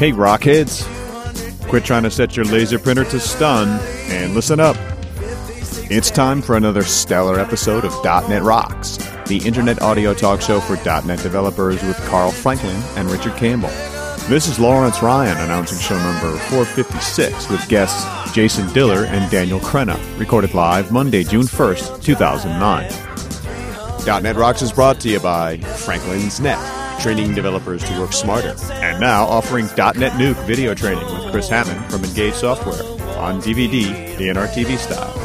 Hey, Rockheads! Quit trying to set your laser printer to stun and listen up. It's time for another stellar episode of .NET Rocks, the internet audio talk show for .NET developers with Carl Franklin and Richard Campbell. This is Lawrence Ryan announcing show number 456 with guests Jason Diller and Daniel Crenna, recorded live Monday, June 1st, 2009. .NET Rocks is brought to you by Franklin's Net, training developers to work smarter. And now offering .NET Nuke video training with Chris Hammond from Engage Software on DVD, DNR TV style.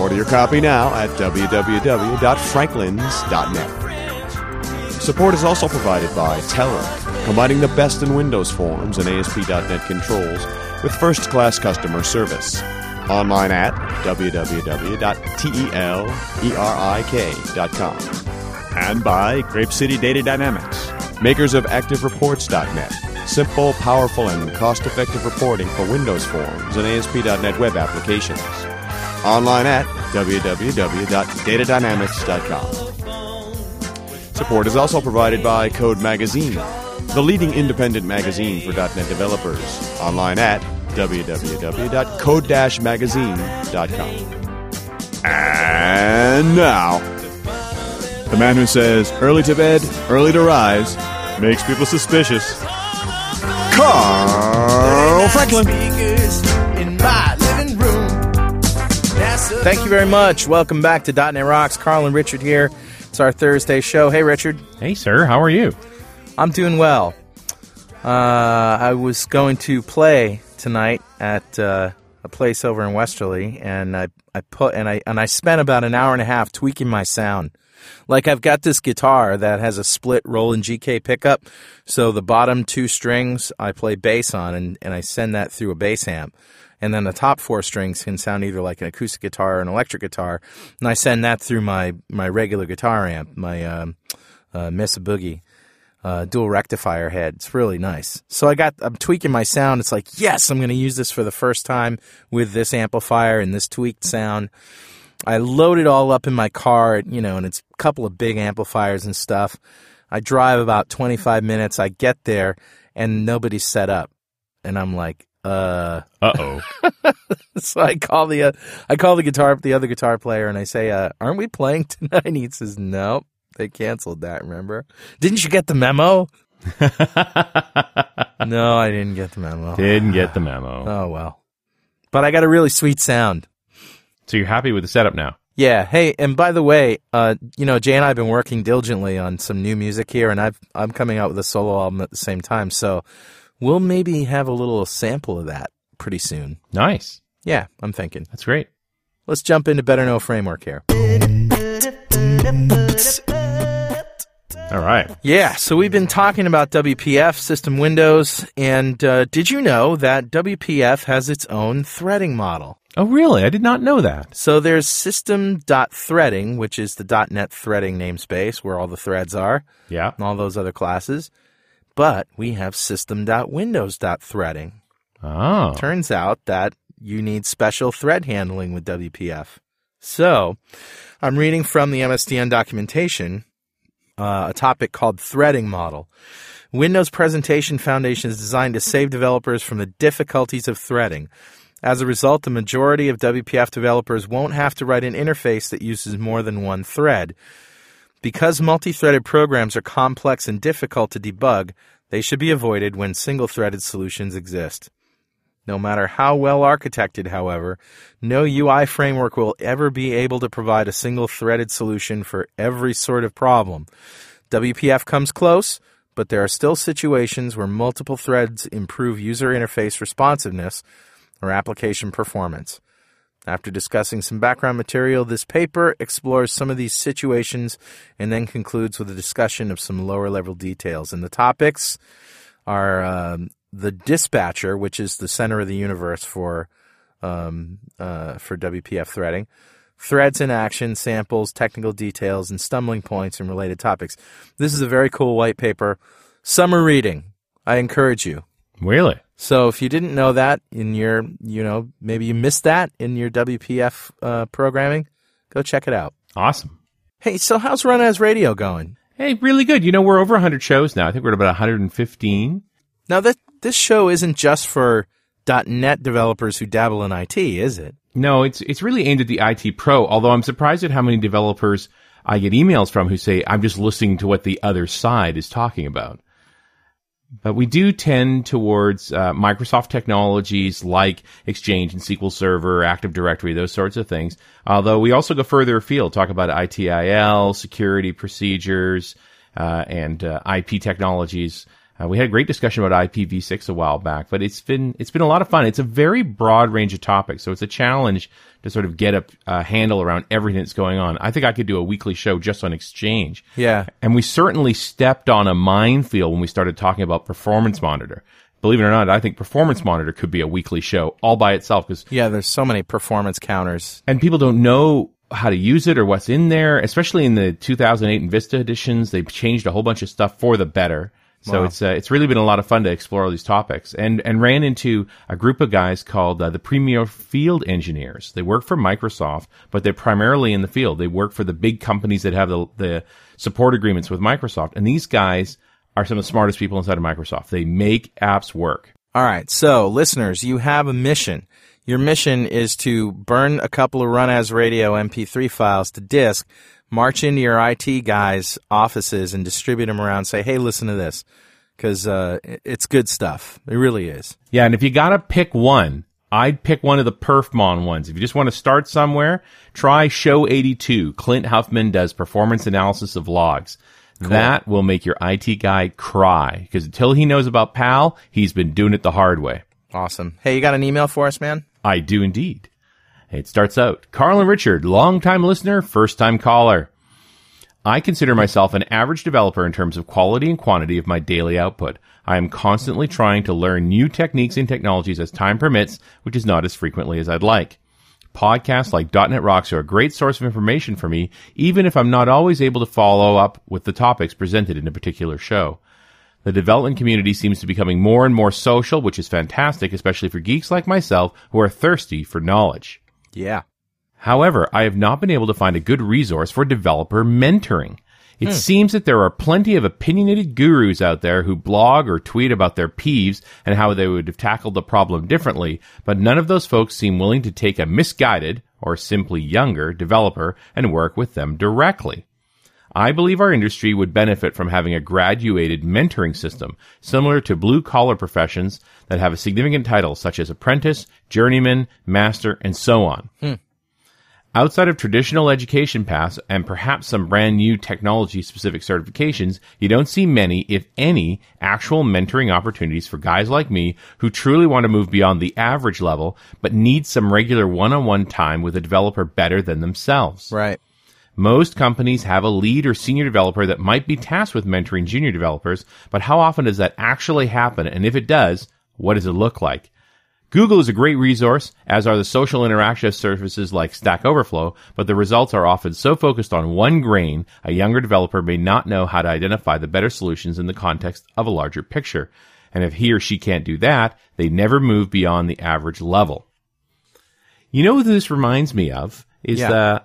Order your copy now at www.franklins.net. Support is also provided by Telerik, combining the best in Windows forms and ASP.NET controls with first-class customer service. Online at www.telerik.com. And by Grape City Data Dynamics, makers of ActiveReports.net. Simple, powerful, and cost-effective reporting for Windows forms and ASP.NET web applications. Online at www.datadynamics.com. Support is also provided by Code Magazine, the leading independent magazine for .NET developers. Online at www.code-magazine.com. And now, the man who says early to bed, early to rise, makes people suspicious. Carl Franklin. Speakers in my living room. That's a Thank you very much. Welcome back to .NET Rocks. Carl and Richard here. It's our Thursday show. Hey, Richard. Hey, sir, how are you? I'm doing well. Uh, I was going to play tonight at uh, a place over in Westerly, and I, I put and I and I spent about an hour and a half tweaking my sound. Like I've got this guitar that has a split Roland GK pickup, so the bottom two strings I play bass on, and, and I send that through a bass amp. And then the top four strings can sound either like an acoustic guitar or an electric guitar, and I send that through my my regular guitar amp, my um, uh, Mesa Boogie uh, dual rectifier head. It's really nice. So I got, I'm tweaking my sound. It's like, yes, I'm going to use this for the first time with this amplifier and this tweaked sound. I load it all up in my car, you know, and it's a couple of big amplifiers and stuff. I drive about 25 minutes. I get there and nobody's set up. And I'm like, uh, Uh oh. so I call the, uh, I call the guitar, the other guitar player and I say, uh, aren't we playing tonight? And he says, nope. They canceled that, remember? Didn't you get the memo? No, I didn't get the memo. Didn't get the memo. Oh well. But I got a really sweet sound. So you're happy with the setup now? Yeah. Hey, and by the way, uh, you know, Jay and I have been working diligently on some new music here, and I've I'm coming out with a solo album at the same time, so we'll maybe have a little sample of that pretty soon. Nice. Yeah, I'm thinking. That's great. Let's jump into Better Know Framework here. All right. Yeah, so we've been talking about WPF, System Windows, and uh, did you know that WPF has its own threading model? Oh, really? I did not know that. So there's system.threading, which is the .NET threading namespace where all the threads are, Yeah. and all those other classes. But we have system.windows.threading. Oh. Turns out that you need special thread handling with WPF. So I'm reading from the MSDN documentation uh, a topic called threading model. Windows Presentation Foundation is designed to save developers from the difficulties of threading. As a result, the majority of WPF developers won't have to write an interface that uses more than one thread. Because multi threaded programs are complex and difficult to debug, they should be avoided when single threaded solutions exist. No matter how well architected, however, no UI framework will ever be able to provide a single threaded solution for every sort of problem. WPF comes close, but there are still situations where multiple threads improve user interface responsiveness or application performance. After discussing some background material, this paper explores some of these situations and then concludes with a discussion of some lower level details. And the topics are um, the dispatcher, which is the center of the universe for um, uh, for WPF threading, threads in action, samples, technical details, and stumbling points and related topics. This is a very cool white paper. Summer reading. I encourage you. Really? So if you didn't know that in your, you know, maybe you missed that in your WPF uh, programming, go check it out. Awesome. Hey, so how's Run As Radio going? Hey, really good. You know, we're over 100 shows now. I think we're at about 115. Now that this show isn't just for .NET developers who dabble in IT, is it? No, it's it's really aimed at the IT pro. Although I'm surprised at how many developers I get emails from who say I'm just listening to what the other side is talking about. But we do tend towards uh, Microsoft technologies like Exchange and SQL Server, Active Directory, those sorts of things. Although we also go further afield, talk about ITIL, security procedures, uh, and uh, IP technologies. Uh, we had a great discussion about IPv6 a while back, but it's been it's been a lot of fun. It's a very broad range of topics, so it's a challenge to sort of get a, a handle around everything that's going on. I think I could do a weekly show just on Exchange. Yeah. And we certainly stepped on a minefield when we started talking about Performance Monitor. Believe it or not, I think Performance Monitor could be a weekly show all by itself because Yeah, there's so many performance counters. and people don't know how to use it or what's in there, especially in the 2008 and Vista editions. They've changed a whole bunch of stuff for the better. So it's uh, it's really been a lot of fun to explore all these topics, and and ran into a group of guys called uh, the Premier Field Engineers. They work for Microsoft, but they're primarily in the field. They work for the big companies that have the the support agreements with Microsoft, and these guys are some of the smartest people inside of Microsoft. They make apps work. All right, so listeners, you have a mission. Your mission is to burn a couple of Run As Radio MP3 files to disk, march into your IT guys' offices and distribute them around. Say, hey, listen to this, because uh, it's good stuff. It really is. Yeah, and if you gotta pick one, I'd pick one of the Perfmon ones. If you just want to start somewhere, try Show 82. Clint Huffman does performance analysis of logs. That will make your IT guy cry because until he knows about PAL, he's been doing it the hard way. Awesome. Hey, you got an email for us, man? I do indeed. It starts out Carl and Richard, long-time listener, first time caller. I consider myself an average developer in terms of quality and quantity of my daily output. I am constantly trying to learn new techniques and technologies as time permits, which is not as frequently as I'd like. Podcasts like .NET Rocks are a great source of information for me, even if I'm not always able to follow up with the topics presented in a particular show. The development community seems to be becoming more and more social, which is fantastic, especially for geeks like myself who are thirsty for knowledge. Yeah. However, I have not been able to find a good resource for developer mentoring. It hmm. seems that there are plenty of opinionated gurus out there who blog or tweet about their peeves and how they would have tackled the problem differently, but none of those folks seem willing to take a misguided, or simply younger, developer and work with them directly. I believe our industry would benefit from having a graduated mentoring system similar to blue collar professions that have a significant title such as apprentice, journeyman, master, and so on. Hmm. Outside of traditional education paths and perhaps some brand new technology specific certifications, you don't see many, if any, actual mentoring opportunities for guys like me who truly want to move beyond the average level, but need some regular one on one time with a developer better than themselves. Right. Most companies have a lead or senior developer that might be tasked with mentoring junior developers, but how often does that actually happen? And if it does, what does it look like? Google is a great resource, as are the social interaction services like Stack Overflow, but the results are often so focused on one grain, a younger developer may not know how to identify the better solutions in the context of a larger picture. And if he or she can't do that, they never move beyond the average level. You know what this reminds me of? Is Yeah. the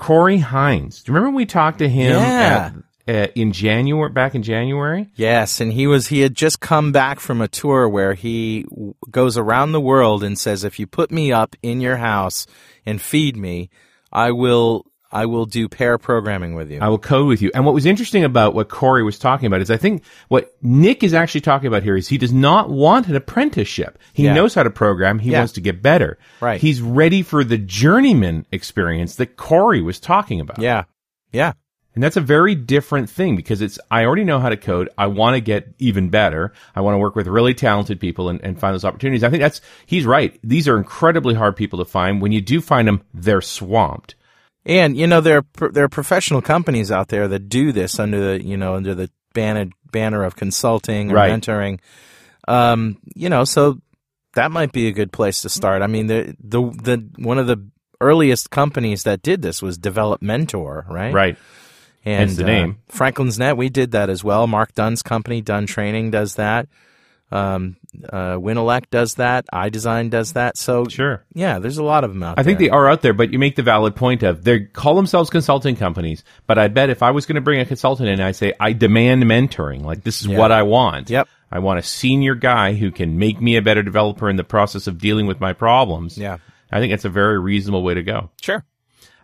Corey Haines. Do you remember when we talked to him Yeah. at, uh, in January, back in January? Yes, and he was he had just come back from a tour where he w- goes around the world and says if you put me up in your house and feed me, I will I will do pair programming with you. I will code with you. And what was interesting about what Corey was talking about is I think what Nick is actually talking about here is he does not want an apprenticeship. He Yeah. knows how to program. He Yeah. wants to get better. Right. He's ready for the journeyman experience that Corey was talking about. yeah. Yeah. And that's a very different thing because it's, I already know how to code. I want to get even better. I want to work with really talented people and, and find those opportunities. I think that's, he's right. These are incredibly hard people to find. When you do find them, they're swamped. And you know there are there are professional companies out there that do this under the you know under the banner banner of consulting or Right. mentoring. Um, you know, so that might be a good place to start. I mean, the the the one of the earliest companies that did this was DevelopMentor, right? Right. And Hence the uh, name. Franklin's Net, we did that as well. Mark Dunn's company, Dunn Training, does that. Um, uh, Wintellect does that. iDesign does that. So Sure. yeah, there's a lot of them out there. I there. think they are out there, but you make the valid point of they call themselves consulting companies. But I bet if I was going to bring a consultant in, and I say I demand mentoring. Like this is Yeah. what I want. Yep. I want a senior guy who can make me a better developer in the process of dealing with my problems. Yeah. I think that's a very reasonable way to go. Sure.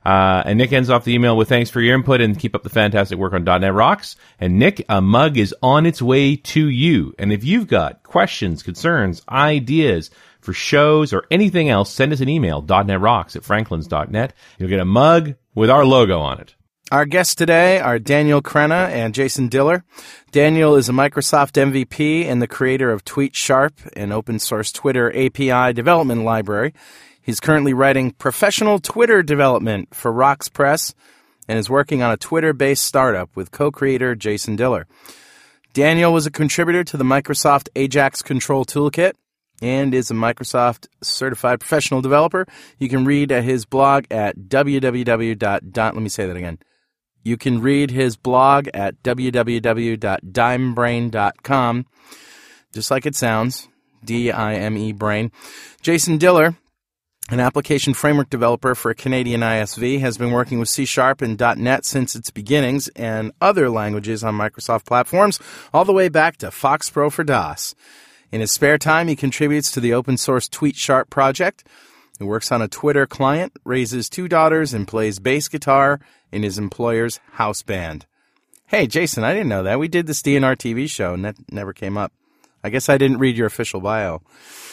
Uh, and Nick ends off the email with thanks for your input and keep up the fantastic work on .NET Rocks. And Nick, a mug is on its way to you. And if you've got questions, concerns, ideas for shows or anything else, send us an email, .NET Rocks at franklins.net. You'll get a mug with our logo on it. Our guests today are Daniel Crenna and Jason Diller. Daniel is a Microsoft MVP and the creator of TweetSharp, an open source Twitter API development library. He's currently writing professional Twitter development for Wrox Press and is working on a Twitter based startup with co creator Jason Diller. Daniel was a contributor to the Microsoft Ajax Control Toolkit and is a Microsoft certified professional developer. You can read his blog at www. Let me say that again. You can read his blog at www.dimebrain.com, just like it sounds, D-I-M-E brain. Jason Diller, an application framework developer for a Canadian ISV, has been working with C Sharp and .NET since its beginnings and other languages on Microsoft platforms, all the way back to Fox Pro for DOS. In his spare time, he contributes to the open source TweetSharp project. He works on a Twitter client, raises two daughters, and plays bass guitar in his employer's house band. Hey, Jason, I didn't know that. We did this DNR TV show, and that never came up. I guess I didn't read your official bio.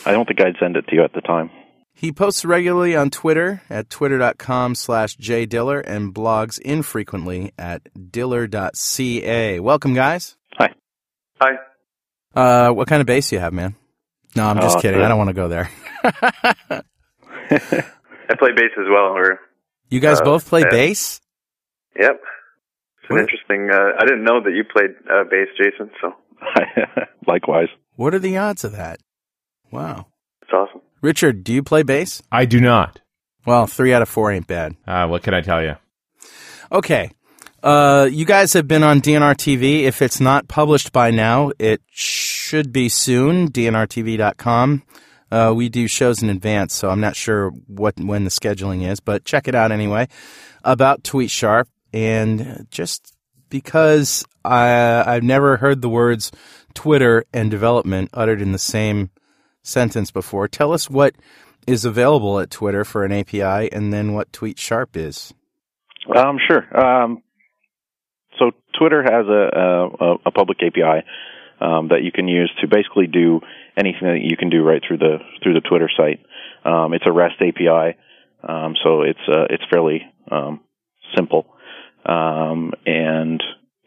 I don't think I'd send it to you at the time. He posts regularly on Twitter at twitter.com slash jdiller and blogs infrequently at diller.ca. Welcome, guys. Hi. Hi. Uh, what kind of bass do you have, man? No, I'm just Oh, kidding. the- I don't want to go there. I play bass as well. We're You guys Uh, both play yeah. bass? yep. It's an What- interesting. Uh, I didn't know that you played uh, bass, Jason. So Likewise. What are the odds of that? Wow. it's awesome. Richard, do you play bass? I do not. Well, three out of four ain't bad. Uh, what can I tell you? Okay. Uh, you guys have been on DNR TV. If it's not published by now, it should be soon. DNRTV.com. Uh, we do shows in advance, so I'm not sure what when the scheduling is, but check it out anyway. About TweetSharp, and just because I I've never heard the words Twitter and development uttered in the same sentence before. Tell us what is available at Twitter for an API, and then what TweetSharp is. Um, sure. Um, so Twitter has a, a, a public API um, that you can use to basically do anything that you can do right through the through the Twitter site. Um, it's a REST API, um, so it's uh, it's fairly um, simple. And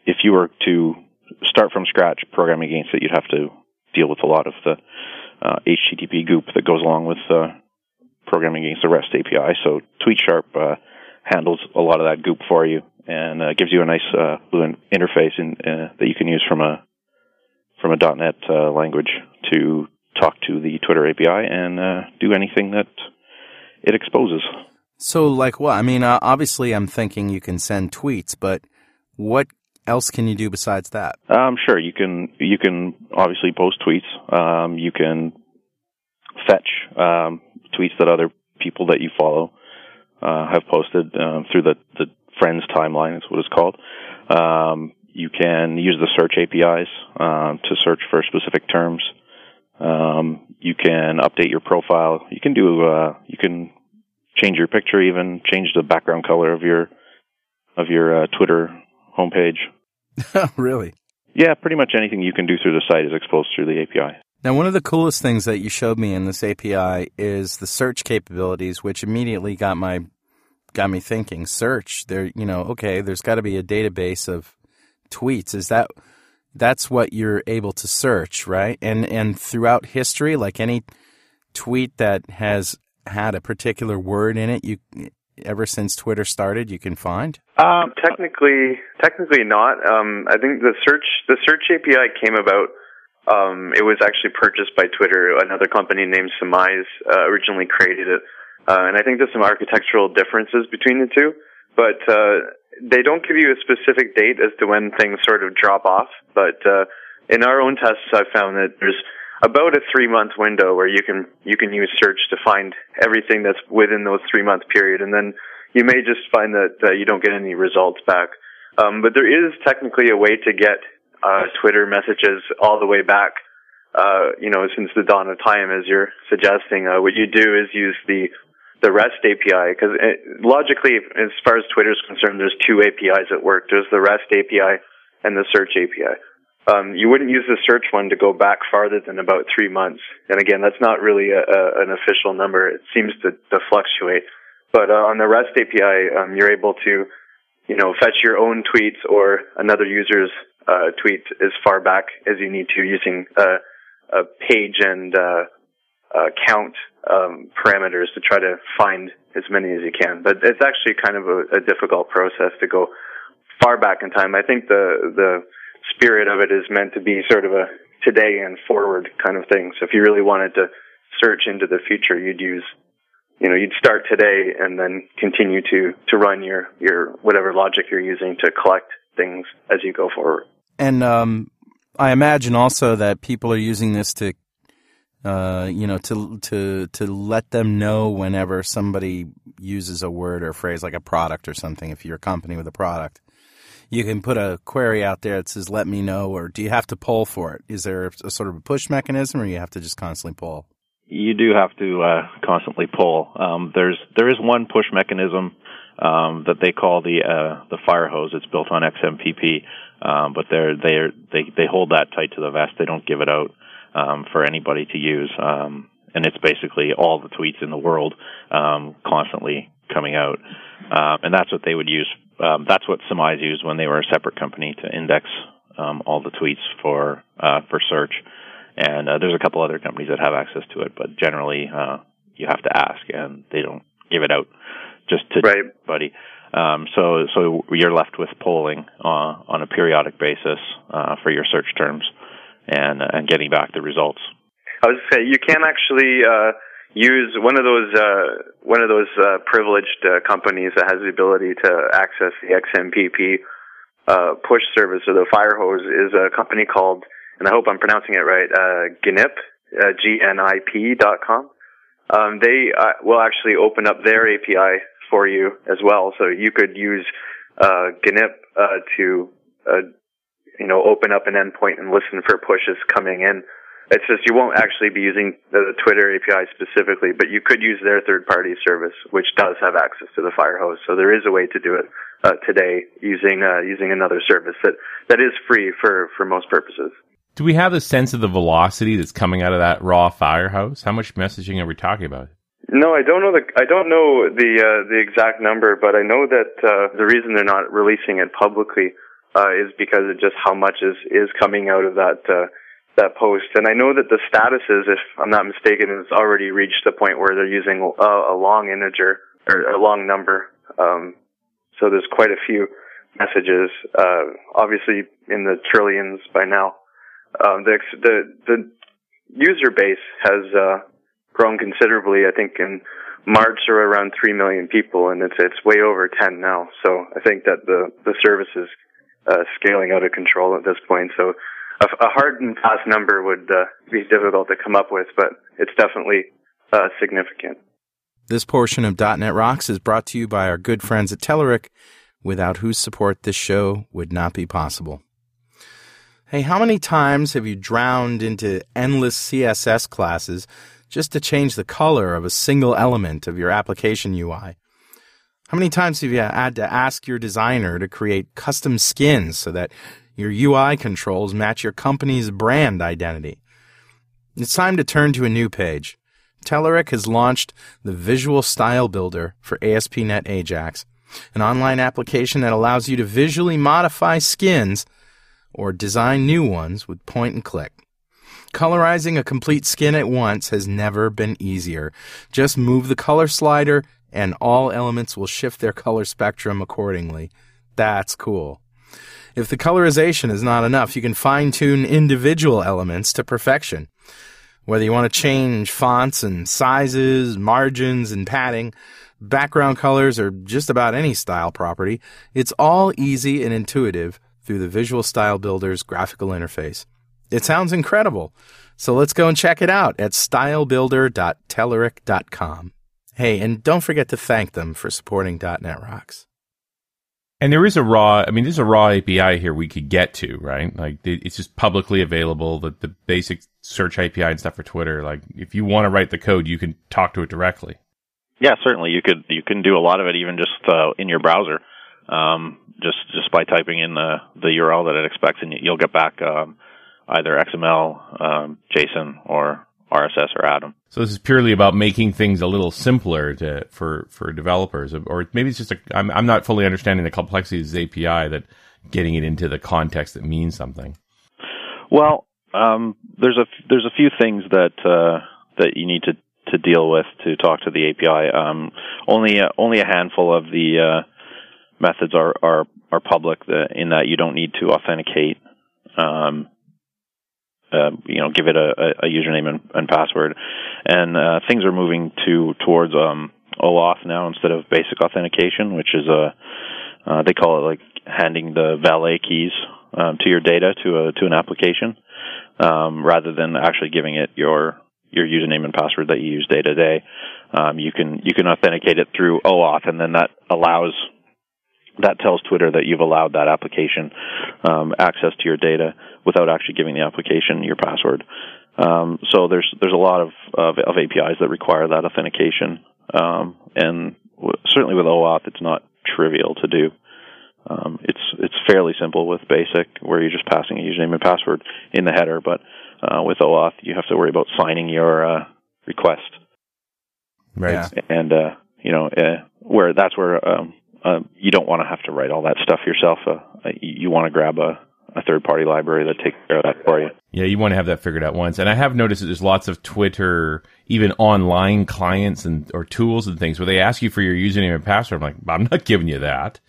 if you were to start from scratch programming against it, you'd have to deal with a lot of the uh, HTTP goop that goes along with uh, programming against the REST API. So TweetSharp uh, handles a lot of that goop for you and uh, gives you a nice uh, interface in, uh, that you can use from a from a .NET uh, language to talk to the Twitter API and uh, do anything that it exposes. So, like what? I mean, obviously, I'm thinking you can send tweets, but what else can you do besides that? Um, sure, you can you can obviously post tweets. Um, you can fetch um, tweets that other people that you follow uh, have posted um, through the the friends timeline. Is what it's called. Um, you can use the search APIs um, to search for specific terms. You can update your profile. You can do uh, you can change your picture, even change the background color of your of your uh, Twitter homepage. really? Yeah, pretty much anything you can do through the site is exposed through the API. Now, one of the coolest things that you showed me in this API is the search capabilities, which immediately got my got me thinking. Search, there, you know, okay, there's got to be a database of tweets. Is that that's what you're able to search, right? And and throughout history, like any tweet that has had a particular word in it, you ever since Twitter started, you can find. Um, technically, technically not. Um, I think the search the search API came about. Um, it was actually purchased by Twitter. Another company named Summize uh, originally created it, uh, and I think there's some architectural differences between the two. But uh, they don't give you a specific date as to when things sort of drop off. But uh, in our own tests, I've found that there's about a three month window where you can you can use search to find everything that's within those three month period, and then you may just find that uh, you don't get any results back. Um, but there is technically a way to get uh, Twitter messages all the way back. Uh, you know, since the dawn of time, as you're suggesting, uh, what you do is use the the REST API because logically, as far as Twitter is concerned, there's two APIs at work. There's the REST API and the Search API. Um, you wouldn't use the search one to go back farther than about three months. And again, that's not really a, a, an official number. It seems to, to fluctuate. But uh, on the REST API, um, you're able to, you know, fetch your own tweets or another user's uh, tweet as far back as you need to using uh, a page and uh, uh, count um, parameters to try to find as many as you can. But it's actually kind of a, a difficult process to go far back in time. I think the the spirit of it is meant to be sort of a today and forward kind of thing. So if you really wanted to search into the future, you'd use, you know, you'd start today and then continue to, to run your, your, whatever logic you're using to collect things as you go forward. And, um, I imagine also that people are using this to, uh, you know, to, to, to let them know whenever somebody uses a word or phrase like a product or something, if you're a company with a product you can put a query out there that says "Let me know," or do you have to poll for it? Is there a sort of a push mechanism, or you have to just constantly poll? You do have to uh, constantly poll. Um, there's there is one push mechanism um, that they call the uh, the fire hose. It's built on XMPP, um, but they're they're they they hold that tight to the vest. They don't give it out um, for anybody to use. Um, and it's basically all the tweets in the world um, constantly coming out, um, and that's what they would use um, that's what Summize used when they were a separate company to index um, all the tweets for uh, for search. And uh, there's a couple other companies that have access to it, but generally uh, you have to ask, and they don't give it out just to right. anybody. Um, so so you're left with polling uh, on a periodic basis uh, for your search terms and uh, and getting back the results. I was say you can actually uh, use one of those uh, one of those uh, privileged uh, companies that has the ability to access the XMPP uh, push service. Or the fire hose is a company called, and I hope I'm pronouncing it right, uh, GNIP, uh, G-N-I-P dot com. Um, they will actually open up their API for you as well, so you could use uh, GNIP uh, to, uh, you know, open up an endpoint and listen for pushes coming in it's just you won't actually be using the, Twitter API specifically, but you could use their third-party service, which does have access to the Firehose. So there is a way to do it uh, today using uh, using another service that that is free for for most purposes. Do we have a sense of the velocity that's coming out of that raw Firehose? How much messaging are we talking about? No, I don't know the I don't know the uh, the exact number, but I know that uh, the reason they're not releasing it publicly uh, is because of just how much is is coming out of that uh, that post. And I know that the statuses, if I'm not mistaken, has already reached the point where they're using a, a long integer or a long number. Um, so there's quite a few messages, uh, obviously in the trillions by now. Um, the, the, the user base has, uh, grown considerably. I think in March are around 3 million people and it's, it's way over 10 now. So I think that the, the service is, uh, scaling out of control at this point. So a, a hard and fast number would uh, be difficult to come up with, but it's definitely uh, significant. This portion of .NET Rocks is brought to you by our good friends at Telerik, without whose support this show would not be possible. Hey, how many times have you drowned into endless CSS classes just to change the color of a single element of your application UI? How many times have you had to ask your designer to create custom skins so that your UI controls match your company's brand identity? It's time to turn to a new page. Telerik has launched the Visual Style Builder for ASP.NET Ajax, an online application that allows you to visually modify skins or design new ones with point and click. Colorizing a complete skin at once has never been easier. Just move the color slider and all elements will shift their color spectrum accordingly. That's cool. If the colorization is not enough, you can fine tune individual elements to perfection. Whether you want to change fonts and sizes, margins and padding, background colors, or just about any style property, it's all easy and intuitive through the Visual Style Builder's graphical interface. It sounds incredible. So let's go and check it out at stylebuilder.telerik.com. Hey, and don't forget to thank them for supporting .NET Rocks. And there is a raw, I mean, there's a raw API here we could get to, right? Like, it's just publicly available, the, the basic search API and stuff for Twitter. Like, if you want to write the code, you can talk to it directly. Yeah, certainly. You could you can do a lot of it even just uh, in your browser, um, just just by typing in the the URL that it expects, and you'll get back um, either XML, um, JSON, or RSS or Atom. So this is purely about making things a little simpler to for for developers, or maybe it's just a. I'm I'm not fully understanding the complexity of this API that getting it into the context that means something. Well, um, there's a there's a few things that uh, that you need to to deal with to talk to the API. Um, only uh, only a handful of the uh, methods are are are public in that you don't need to authenticate. Um, uh, you know, give it a, a username and, and password. And uh, things are moving to towards um, OAuth now instead of basic authentication, which is a uh, they call it like handing the valet keys um, to your data to a to an application, um, rather than actually giving it your your username and password that you use day to day. Um, you can you can authenticate it through OAuth, and then that allows that tells Twitter that you've allowed that application um, access to your data without actually giving the application your password. Um, so there's there's a lot of, of, of APIs that require that authentication, um, and w- certainly with OAuth, it's not trivial to do. Um, it's it's fairly simple with Basic, where you're just passing a username and password in the header, but uh, with OAuth, you have to worry about signing your uh, request. Right. Yeah. And uh, you know uh, where that's where um, uh, you don't want to have to write all that stuff yourself. Uh, you want to grab a, a third party library that takes care of that for you. Yeah, you want to have that figured out once. And I have noticed that there's lots of Twitter, even online clients and or tools and things where they ask you for your username and password. I'm like, I'm not giving you that.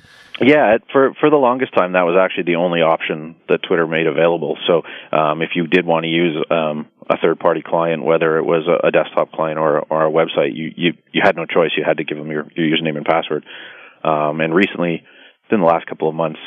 Yeah, for for the longest time, that was actually the only option that Twitter made available. So, um, if you did want to use um, a third party client, whether it was a, a desktop client or or a website, you, you you had no choice. You had to give them your, your username and password. Um, and recently, within the last couple of months,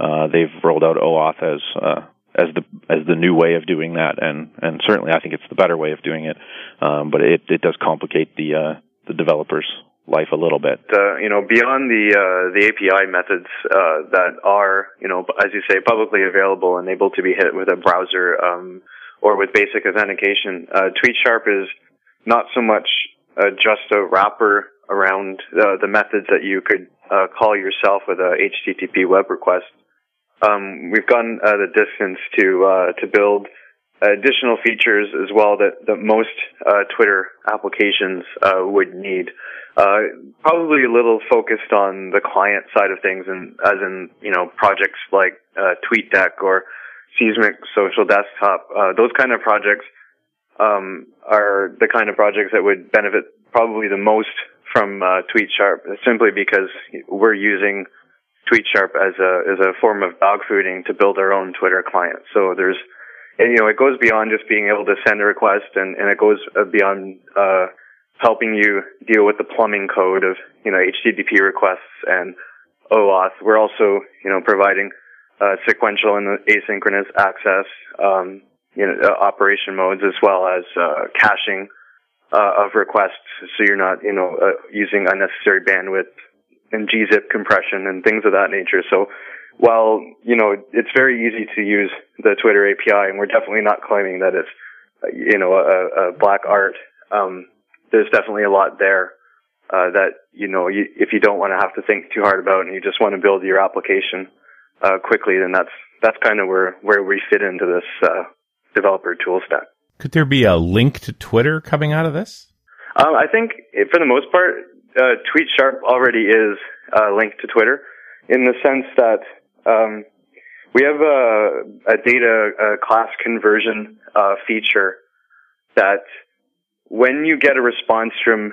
uh, they've rolled out OAuth as uh, as the as the new way of doing that, and and certainly I think it's the better way of doing it. Um, but it it does complicate the uh, the developers' life a little bit. Uh, you know, beyond the uh, the API methods uh, that are you know as you say publicly available and able to be hit with a browser um, or with basic authentication, uh, TweetSharp is not so much uh, just a wrapper around uh, the methods that you could uh, call yourself with a HTTP web request. Um, we've gone uh, the distance to uh, to build additional features as well that, that most uh, Twitter applications uh, would need. probably a little focused on the client side of things, and as in you know projects like TweetDeck or Seesmic Social Desktop. those kind of projects um, are the kind of projects that would benefit probably the most from uh, TweetSharp simply because we're using TweetSharp as a as a form of dog fooding to build our own Twitter client. So there's and, you know it goes beyond just being able to send a request and and it goes uh, beyond uh, helping you deal with the plumbing code of you know HTTP requests and OAuth. We're also you know providing uh, sequential and asynchronous access, um, you know, operation modes as well as uh, caching uh, of requests, so you're not, you know, uh, using unnecessary bandwidth and gzip compression and things of that nature. So while, you know, it's very easy to use the Twitter API, and we're definitely not claiming that it's, you know, a, a black art, um, there's definitely a lot there. uh, that you know you, if you don't want to have to think too hard about and you just want to build your application uh, quickly, then that's that's kind of where where we fit into this uh, developer tool stack. Could there be a LINQ to Twitter coming out of this? Um, I think for the most part, uh, TweetSharp already is uh, linked to Twitter in the sense that um, we have a, a data a class conversion uh, feature that when you get a response from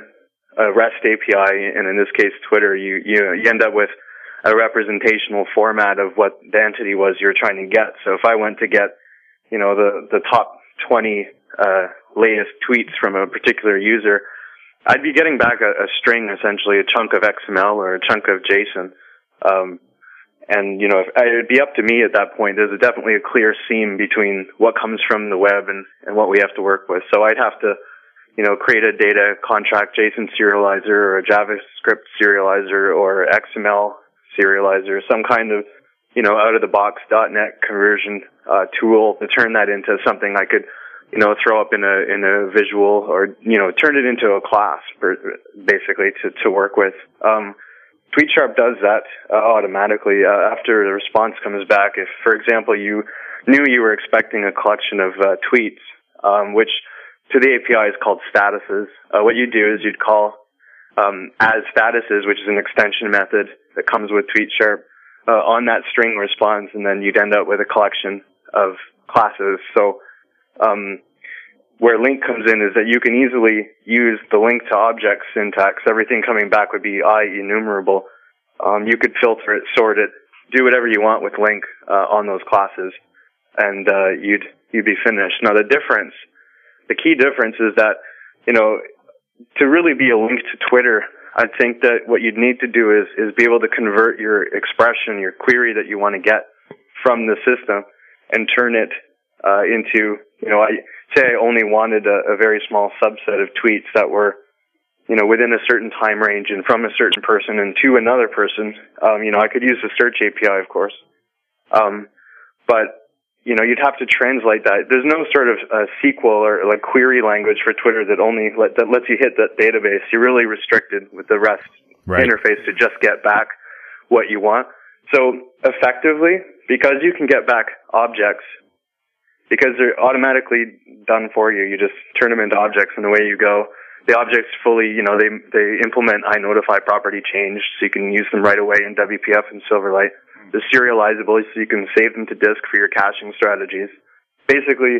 a REST API, and in this case Twitter, you, you, you end up with a representational format of what the entity was you're trying to get. So if I went to get, you know, the, the top 20 uh, latest tweets from a particular user, I'd be getting back a, a string, essentially a chunk of XML or a chunk of JSON. Um, and you know, if, it'd be up to me at that point. There's definitely a clear seam between what comes from the web and, and what we have to work with. So I'd have to, you know, create a data contract JSON serializer or a JavaScript serializer or XML serializer, some kind of, you know, out of the box .NET conversion uh, tool to turn that into something I could, you know, throw up in a in a visual or you know, turn it into a class, basically to to work with. Um, TweetSharp does that uh, automatically uh, after the response comes back. If, for example, you knew you were expecting a collection of uh, tweets, um, which to the API is called statuses, uh, what you do is you'd call um, as statuses, which is an extension method that comes with TweetSharp, uh, on that string response, and then you'd end up with a collection of classes. So um, where LINQ comes in is that you can easily use the LINQ to object syntax. Everything coming back would be IEnumerable. Um, you could filter it, sort it, do whatever you want with LINQ uh, on those classes, and uh, you'd you'd be finished. Now the difference, the key difference is that you know to really be a LINQ to Twitter, I think that what you'd need to do is is be able to convert your expression, your query that you want to get from the system, and turn it uh, into you know I say I only wanted a, a very small subset of tweets that were, you know, within a certain time range and from a certain person and to another person, um, you know, I could use the search API, of course. Um, but, you know, you'd have to translate that. There's no sort of uh, SQL or like query language for Twitter that only let, that lets you hit that database. You're really restricted with the REST Right. interface to just get back what you want. So effectively, because you can get back objects because they're automatically done for you. You just turn them into objects and away you go. The objects fully, you know, they they implement I notify property change, so you can use them right away in WPF and Silverlight. They're serializable, so you can save them to disk for your caching strategies. Basically,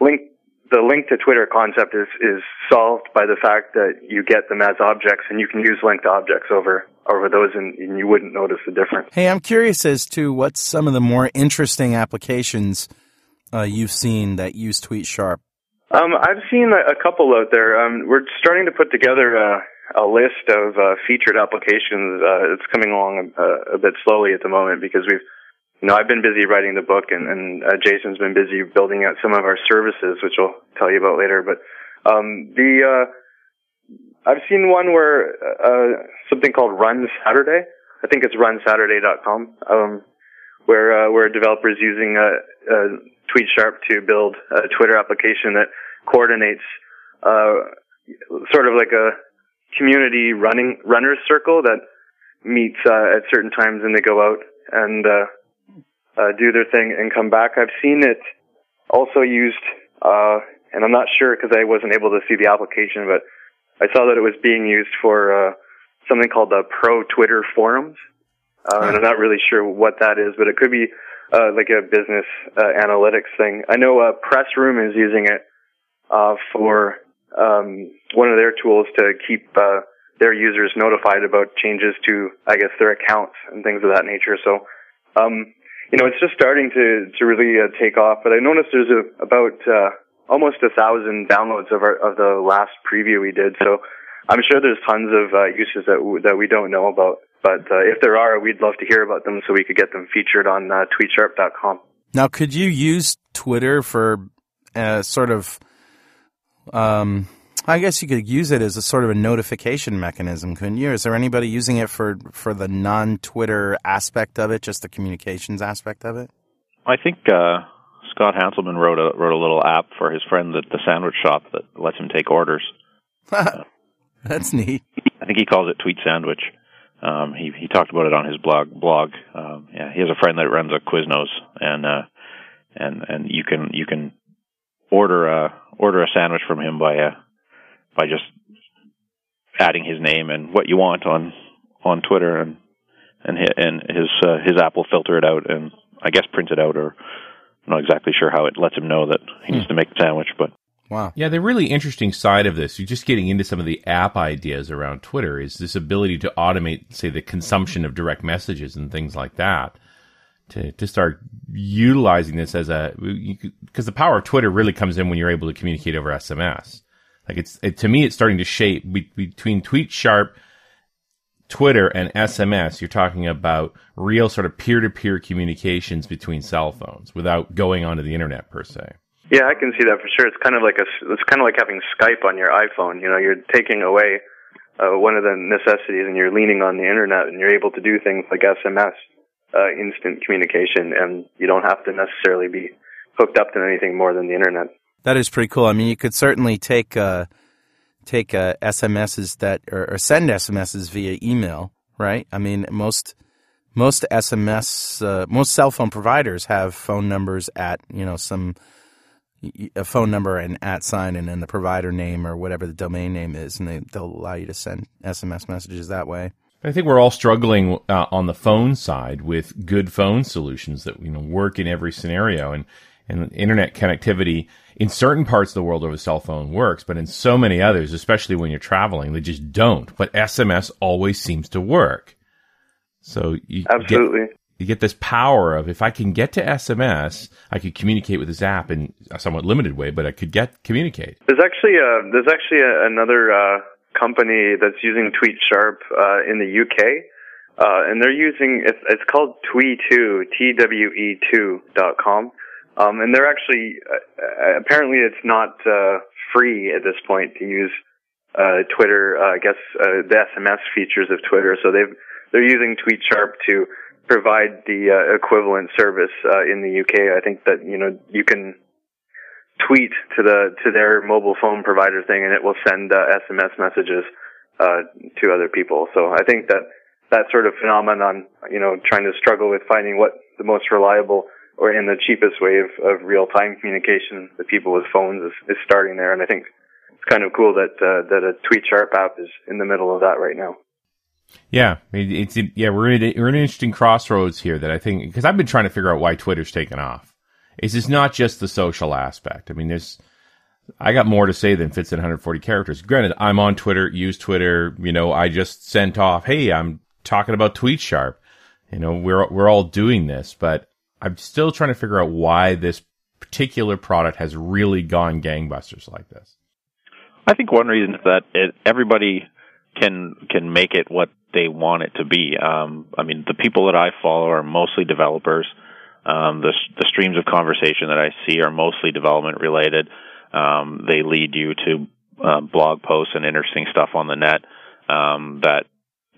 LINQ the LINQ to Twitter concept is is solved by the fact that you get them as objects, and you can use linked objects over over those, and, and you wouldn't notice the difference. Hey, I'm curious as to what some of the more interesting applications uh, you've seen that use TweetSharp. Um, I've seen a, a couple out there. Um, we're starting to put together a, a list of uh, featured applications. Uh, it's coming along a, a bit slowly at the moment because we've, you know, I've been busy writing the book, and, and uh, Jason's been busy building out some of our services, which I'll tell you about later. But um, the uh, I've seen one where uh, something called Run Saturday. I think it's runsaturday.com, um, where uh, where a developer is using a TweetSharp to build a Twitter application that coordinates uh, sort of like a community running runners circle that meets uh, at certain times and they go out and uh, uh, do their thing and come back. I've seen it also used, uh, and I'm not sure because I wasn't able to see the application, but I saw that it was being used for uh, something called the Pro Twitter forums. Uh, and I'm not really sure what that is, but it could be uh, like a business uh, analytics thing. I know uh, Pressroom is using it uh, for um, one of their tools to keep uh, their users notified about changes to, I guess, their accounts and things of that nature. So, um, you know, it's just starting to to really uh, take off. But I noticed there's a, about uh, almost a thousand downloads of our of the last preview we did. So, I'm sure there's tons of uh, uses that w- that we don't know about. But uh, if there are, we'd love to hear about them so we could get them featured on uh, tweetsharp.com. Now, could you use Twitter for uh, sort of, um, I guess you could use it as a sort of a notification mechanism, couldn't you? Is there anybody using it for, for the non Twitter aspect of it, just the communications aspect of it? I think uh, Scott Hanselman wrote a wrote a little app for his friend at the sandwich shop that lets him take orders. That's neat. I think he calls it Tweet Sandwich. Um, he he talked about it on his blog. Blog. Um, yeah, he has a friend that runs a Quiznos, and uh, and and you can you can order a order a sandwich from him by uh by just adding his name and what you want on on Twitter and and his, and his uh, his app will filter it out and I guess print it out or I'm not exactly sure how it lets him know that he needs to make the sandwich, but Wow. Yeah, the really interesting side of this, you're just getting into some of the app ideas around Twitter, is this ability to automate, say, the consumption of direct messages and things like that. To, to start utilizing this as a, because the power of Twitter really comes in when you're able to communicate over SMS. Like it's, it, to me, it's starting to shape be, between TweetSharp, Twitter, and SMS. You're talking about real sort of peer to peer communications between cell phones without going onto the internet per se. Yeah, I can see that for sure. It's kind of like a it's kind of like having Skype on your iPhone. You know, you're taking away uh, one of the necessities, and you're leaning on the internet, and you're able to do things like SMS, uh, instant communication, and you don't have to necessarily be hooked up to anything more than the internet. That is pretty cool. I mean, you could certainly take uh, take uh, SMSs that or, or send SMSs via email, right? I mean, most most SMS uh, most cell phone providers have phone numbers at you know some a phone number and at sign and then the provider name or whatever the domain name is, and they, they'll allow you to send SMS messages that way. I think we're all struggling uh, on the phone side with good phone solutions that you know work in every scenario, and and internet connectivity in certain parts of the world over cell phone works, but in so many others, especially when you're traveling, they just don't. But SMS always seems to work. So you Absolutely. Get, you get this power of if I can get to SMS, I could communicate with this app in a somewhat limited way, but I could get communicate. There's actually a, there's actually a, another uh, company that's using Tweet Sharp uh, in the UK, uh, and they're using it's, it's called Twe2, T W E two dot com, um, and they're actually uh, apparently it's not uh, free at this point to use uh, Twitter. Uh, I guess uh, the SMS features of Twitter, so they've they're using Tweet Sharp to provide the uh, equivalent service uh, in the UK. I think that you know you can tweet to the to their mobile phone provider thing, and it will send uh, SMS messages uh, to other people. So I think that that sort of phenomenon, you know, trying to struggle with finding what the most reliable or in the cheapest way of, of real time communication with people with phones is, is starting there, and I think it's kind of cool that uh, that a TweetSharp app is in the middle of that right now. Yeah, it's yeah we're in a, we're in an interesting crossroads here that I think because I've been trying to figure out why Twitter's taken off. It's just not just the social aspect. I mean, there's I got more to say than fits in 140 characters. Granted, I'm on Twitter, use Twitter. You know, I just sent off, hey, I'm talking about TweetSharp. You know, we're we're all doing this, but I'm still trying to figure out why this particular product has really gone gangbusters like this. I think one reason is that it, everybody can can make it what they want it to be. Um, I mean, the people that I follow are mostly developers. Um, the the streams of conversation that I see are mostly development related. Um, they lead you to uh, blog posts and interesting stuff on the net um, that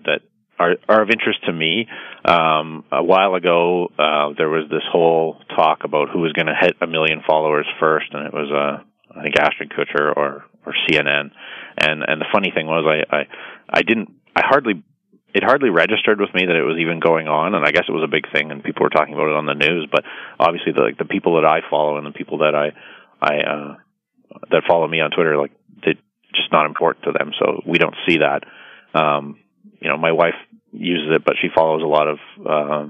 that are are of interest to me. Um, a while ago, uh, there was this whole talk about who was going to hit a million followers first, and it was uh, I think Ashton Kutcher or or CNN. And and the funny thing was, I I, I didn't I hardly it hardly registered with me that it was even going on, and I guess it was a big thing, and people were talking about it on the news. But obviously, the like the people that I follow and the people that I I uh, that follow me on Twitter, like it's just not important to them, so we don't see that. Um, you know, my wife uses it, but she follows a lot of uh,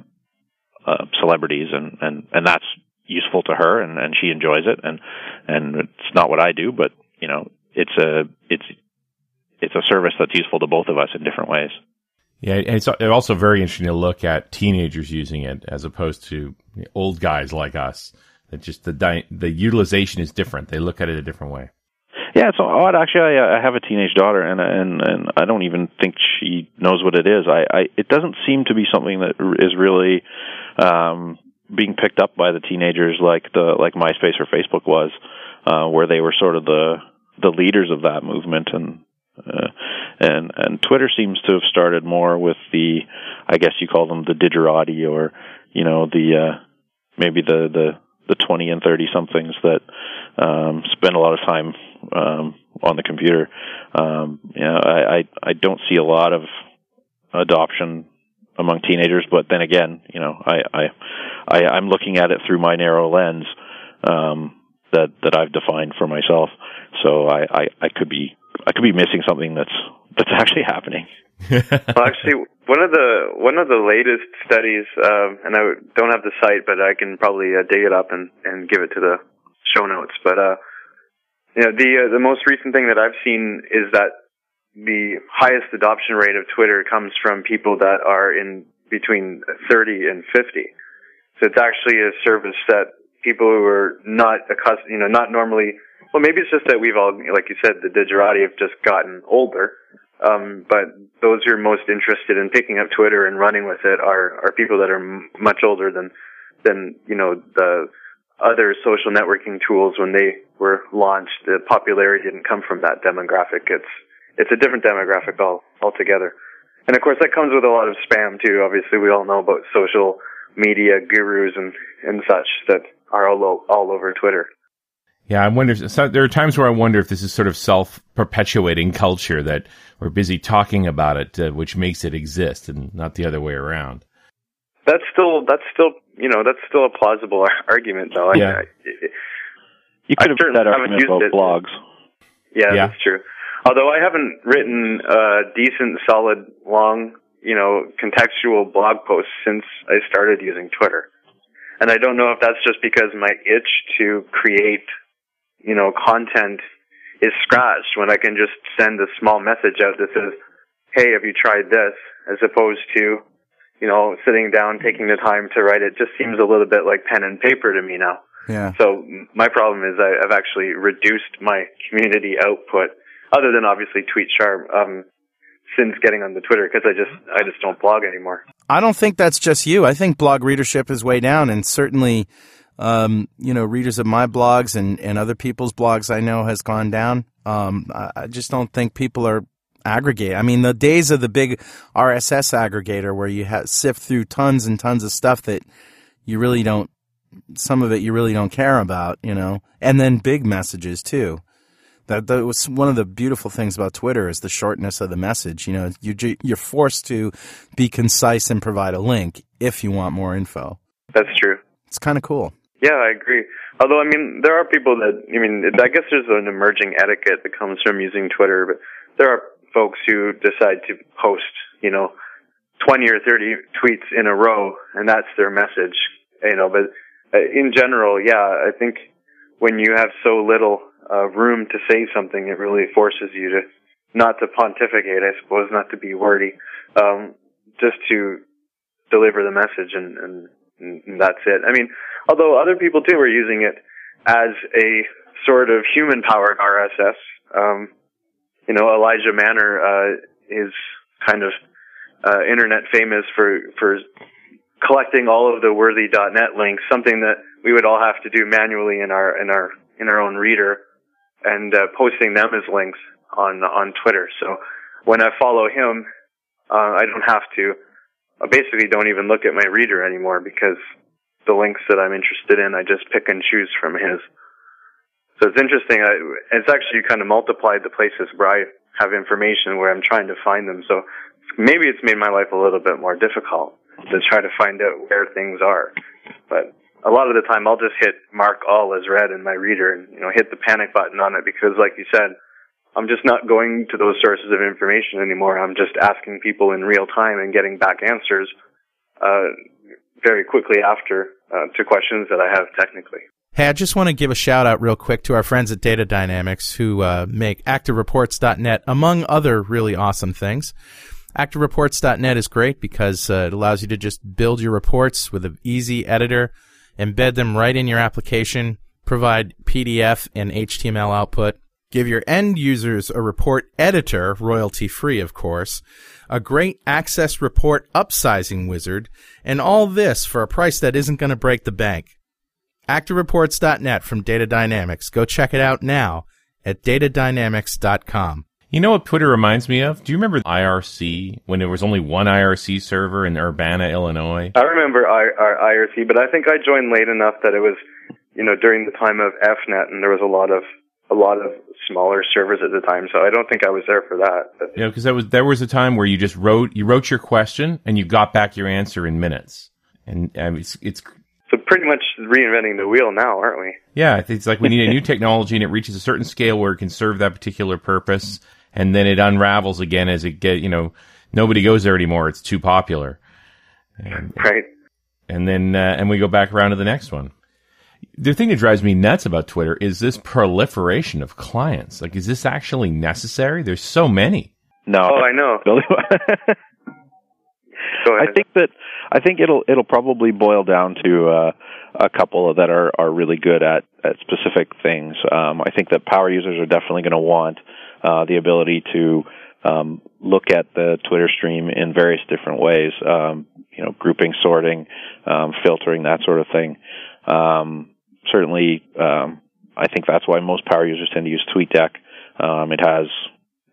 uh, celebrities, and and and that's useful to her, and and she enjoys it, and and it's not what I do, but you know, it's a it's it's a service that's useful to both of us in different ways. Yeah, and it's also very interesting to look at teenagers using it as opposed to old guys like us. That just the di- the utilization is different. They look at it a different way. Yeah, it's odd. Actually, I, I have a teenage daughter, and and and I don't even think she knows what it is. I, I it doesn't seem to be something that is really um, being picked up by the teenagers like the like MySpace or Facebook was, uh, where they were sort of the the leaders of that movement and uh, and and Twitter seems to have started more with the, I guess you call them the digerati or, you know, the uh, maybe the the the twenty and thirty somethings that um, spend a lot of time um, on the computer. Um, you know, I, I I don't see a lot of adoption among teenagers, but then again, you know, I I, I I'm looking at it through my narrow lens um, that that I've defined for myself. So I, I I could be I could be missing something that's that's actually happening. well, actually, one of the one of the latest studies, um, and I don't have the site, but I can probably uh, dig it up and and give it to the show notes. But uh, you know, the uh, the most recent thing that I've seen is that the highest adoption rate of Twitter comes from people that are in between 30 and 50. So it's actually a service that people who are not accustomed, you know, not normally, well, maybe it's just that we've all, like you said, the digerati have just gotten older. Um, but those who are most interested in picking up Twitter and running with it are, are people that are m- much older than, than, you know, the other social networking tools when they were launched. The popularity didn't come from that demographic. It's, it's a different demographic all altogether. And of course, that comes with a lot of spam too. Obviously, we all know about social media gurus and and such that are all all over Twitter. Yeah, I wonder. If, so there are times where I wonder if this is sort of self-perpetuating culture that we're busy talking about it, uh, which makes it exist, and not the other way around. That's still that's still you know that's still a plausible argument, though. Yeah. I, I, You could have certainly that haven't argument used about it. blogs. Yeah, Yeah. that's true. Although I haven't written a decent, solid, long, you know, contextual blog posts since I started using Twitter. And I don't know if that's just because my itch to create, you know, content is scratched when I can just send a small message out that says, hey, have you tried this? As opposed to, you know, sitting down, taking the time to write it just seems a little bit like pen and paper to me now. Yeah. So my problem is I, I've actually reduced my community output, other than obviously Tweet Sharp, um, since getting on the Twitter because I just I just don't blog anymore. I don't think that's just you. I think blog readership is way down, and certainly, um, you know, readers of my blogs and, and other people's blogs I know has gone down. Um, I, I just don't think people are aggregate. I mean, the days of the big RSS aggregator where you ha- sift through tons and tons of stuff that you really don't, some of it you really don't care about, you know, and then big messages too. That, that was one of the beautiful things about Twitter is the shortness of the message. You know, you, you're forced to be concise and provide a link if you want more info. That's true. It's kind of cool. Yeah, I agree. Although I mean, there are people that I mean, I guess there's an emerging etiquette that comes from using Twitter, but there are folks who decide to post, you know, 20 or 30 tweets in a row, and that's their message. You know, but uh, in general, yeah, I think when you have so little uh, room to say something, it really forces you to not to pontificate, I suppose, not to be wordy, um, just to deliver the message, and, and, and that's it. I mean, although other people too are using it as a sort of human-powered RSS. Um, you know, Elijah Manor uh, is kind of uh, internet famous for for collecting all of the worthy.net links, something that we would all have to do manually in our in our in our own reader, and uh, posting them as links on on Twitter. So when I follow him, uh, I don't have to. I basically don't even look at my reader anymore because the links that I'm interested in, I just pick and choose from his. So it's interesting. I, it's actually kind of multiplied the places where I have information where I'm trying to find them. So maybe it's made my life a little bit more difficult to try to find out where things are. But a lot of the time I'll just hit mark all as read in my reader and, you know, hit the panic button on it because like you said, I'm just not going to those sources of information anymore. I'm just asking people in real time and getting back answers, uh, very quickly after, uh, to questions that I have technically. Hey, I just want to give a shout out real quick to our friends at Data Dynamics who uh, make ActiveReports.net, among other really awesome things. ActiveReports.net is great because uh, it allows you to just build your reports with an easy editor, embed them right in your application, provide PDF and HTML output, give your end users a report editor, royalty free, of course, a great access report upsizing wizard, and all this for a price that isn't going to break the bank. ActiveReports.net from Data Dynamics. Go check it out now at datadynamics.com. You know what Twitter reminds me of? Do you remember IRC when there was only one IRC server in Urbana, Illinois? I remember I, our IRC, but I think I joined late enough that it was, you know, during the time of EFnet, and there was a lot of a lot of smaller servers at the time, so I don't think I was there for that. But know, because was there was a time where you just wrote you wrote your question and you got back your answer in minutes, and um, it's it's so pretty much reinventing the wheel now, aren't we? yeah, it's like we need a new technology and it reaches a certain scale where it can serve that particular purpose, and then it unravels again as it get you know nobody goes there anymore. It's too popular, and, Right. and then uh, and we go back around to the next one. The thing that drives me nuts about Twitter is this proliferation of clients. Like, is this actually necessary? There's so many. No, Oh, I know. Billy. Go I think that I think it'll it'll probably boil down to uh, a couple that are are really good at at specific things. Um, I think that power users are definitely going to want uh, the ability to um, look at the Twitter stream in various different ways. Um, you know, grouping, sorting, um, filtering, that sort of thing. Um, certainly, um, I think that's why most power users tend to use TweetDeck. Um, it has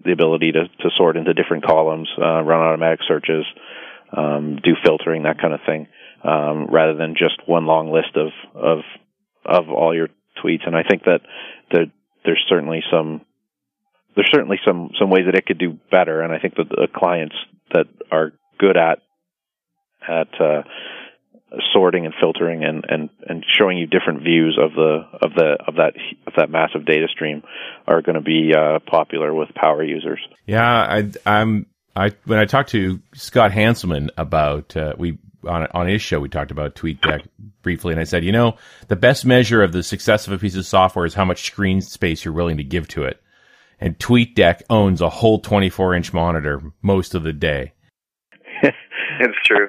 the ability to, to sort into different columns, uh, run automatic searches, um, do filtering, that kind of thing, um, rather than just one long list of of of all your tweets. And I think that there, there's certainly some there's certainly some some ways that it could do better. And I think that the clients that are good at at uh, sorting and filtering and, and, and showing you different views of the of the of that of that massive data stream are going to be uh, popular with power users. Yeah, I, I'm. I when I talked to Scott Hanselman about uh, we on on his show we talked about TweetDeck briefly, and I said, you know, the best measure of the success of a piece of software is how much screen space you're willing to give to it. And TweetDeck owns a whole 24 inch monitor most of the day. it's true.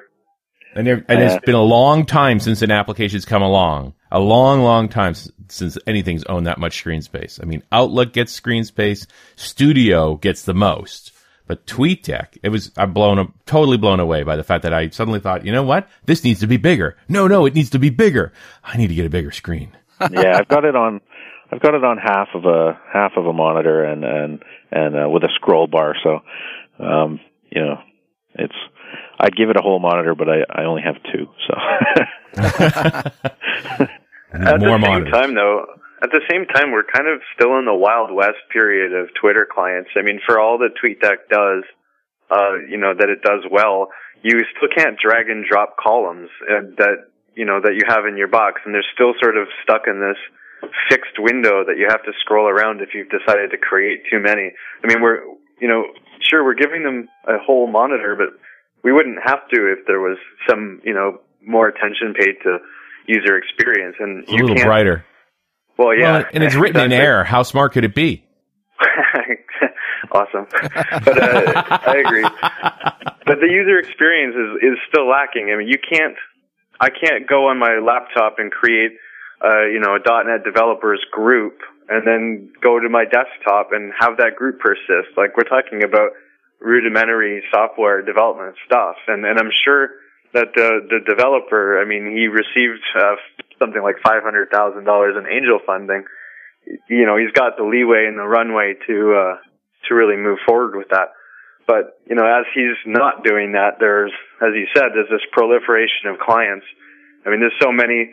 And, there, and it's been a long time since an application's come along. A long, long time since anything's owned that much screen space. I mean, Outlook gets screen space. Studio gets the most. But TweetDeck, it was, I'm blown, totally blown away by the fact that I suddenly thought, you know what? This needs to be bigger. No, no, it needs to be bigger. I need to get a bigger screen. yeah, I've got it on. I've got it on half of a half of a monitor and and and uh, with a scroll bar. So, um, you know, it's. I'd give it a whole monitor, but I I only have two. So. At More the same monitors. time, though, at the same time, we're kind of still in the wild west period of Twitter clients. I mean, for all that TweetDeck does, uh, you know, that it does well, you still can't drag and drop columns uh, that you know that you have in your box, and they're still sort of stuck in this fixed window that you have to scroll around if you've decided to create too many. I mean, we're you know, sure, we're giving them a whole monitor, but we wouldn't have to if there was some you know more attention paid to user experience. And a little brighter. well yeah. Well, and it's written in AIR. How smart could it be? awesome. But uh, i agree. But the user experience is is still lacking. I mean you can't i can't go on my laptop and create uh you know a net developers group and then go to my desktop and have that group persist. Like we're talking about rudimentary software development stuff. And and i'm sure that the the developer i mean he received uh, something like five hundred thousand dollars in angel funding. You know he's got the leeway and the runway to uh to really move forward with that. But you know as he's not doing that there's as you said there's this proliferation of clients. I mean there's so many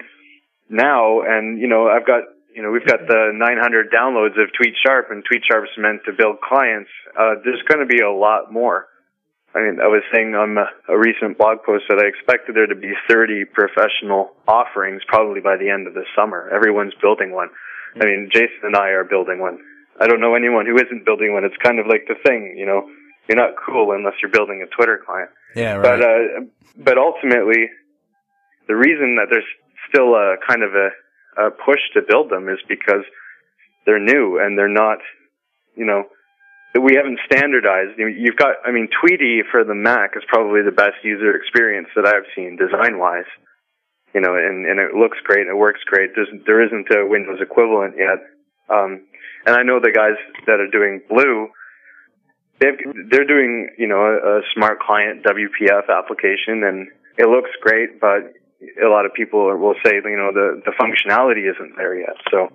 now and you know i've got you know we've got the 900 downloads of tweet sharp and TweetSharp's meant to build clients uh there's going to be a lot more I mean, I was saying on a, recent blog post that I expected there to be 30 professional offerings probably by the end of the summer. Everyone's building one. I mean, Jason and I are building one. I don't know anyone who isn't building one. It's kind of like the thing, you know, you're not cool unless you're building a Twitter client. Yeah, But, right. uh, but ultimately, the reason that there's still a kind of a, a push to build them is because they're new and they're not, you know, we haven't standardized. You- You've got, I mean, Tweetie for the Mac is probably the best user experience that I've seen design wise. You know, and, and it looks great, it works great. There's, there isn't a Windows equivalent yet. Um, and I know the guys that are doing Blu, they've, they're doing, you know, a, a smart client WPF application and it looks great, but a lot of people will say, you know, the, the functionality isn't there yet. So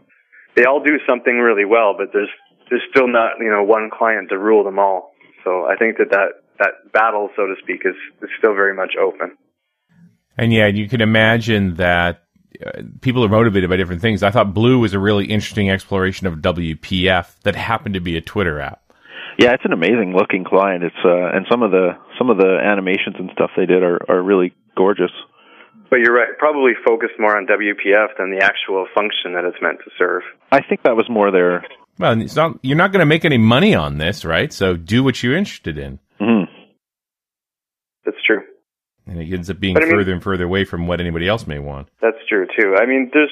they all do something really well, but there's, there's still not, you know, one client to rule them all. So I think that that, that battle, so to speak, is, is still very much open. And yeah, you can imagine that uh, people are motivated by different things. I thought Blu was a really interesting exploration of WPF that happened to be a Twitter app. Yeah, it's an amazing looking client. It's uh, and some of the some of the animations and stuff they did are are really gorgeous. But you're right, probably focused more on WPF than the actual function that it's meant to serve. I think that was more their. Well, it's not. You're not going to make any money on this, right? So do what you're interested in. Mm-hmm. That's true. And it ends up being But I mean- further and further away from what anybody else may want. That's true too. I mean, there's,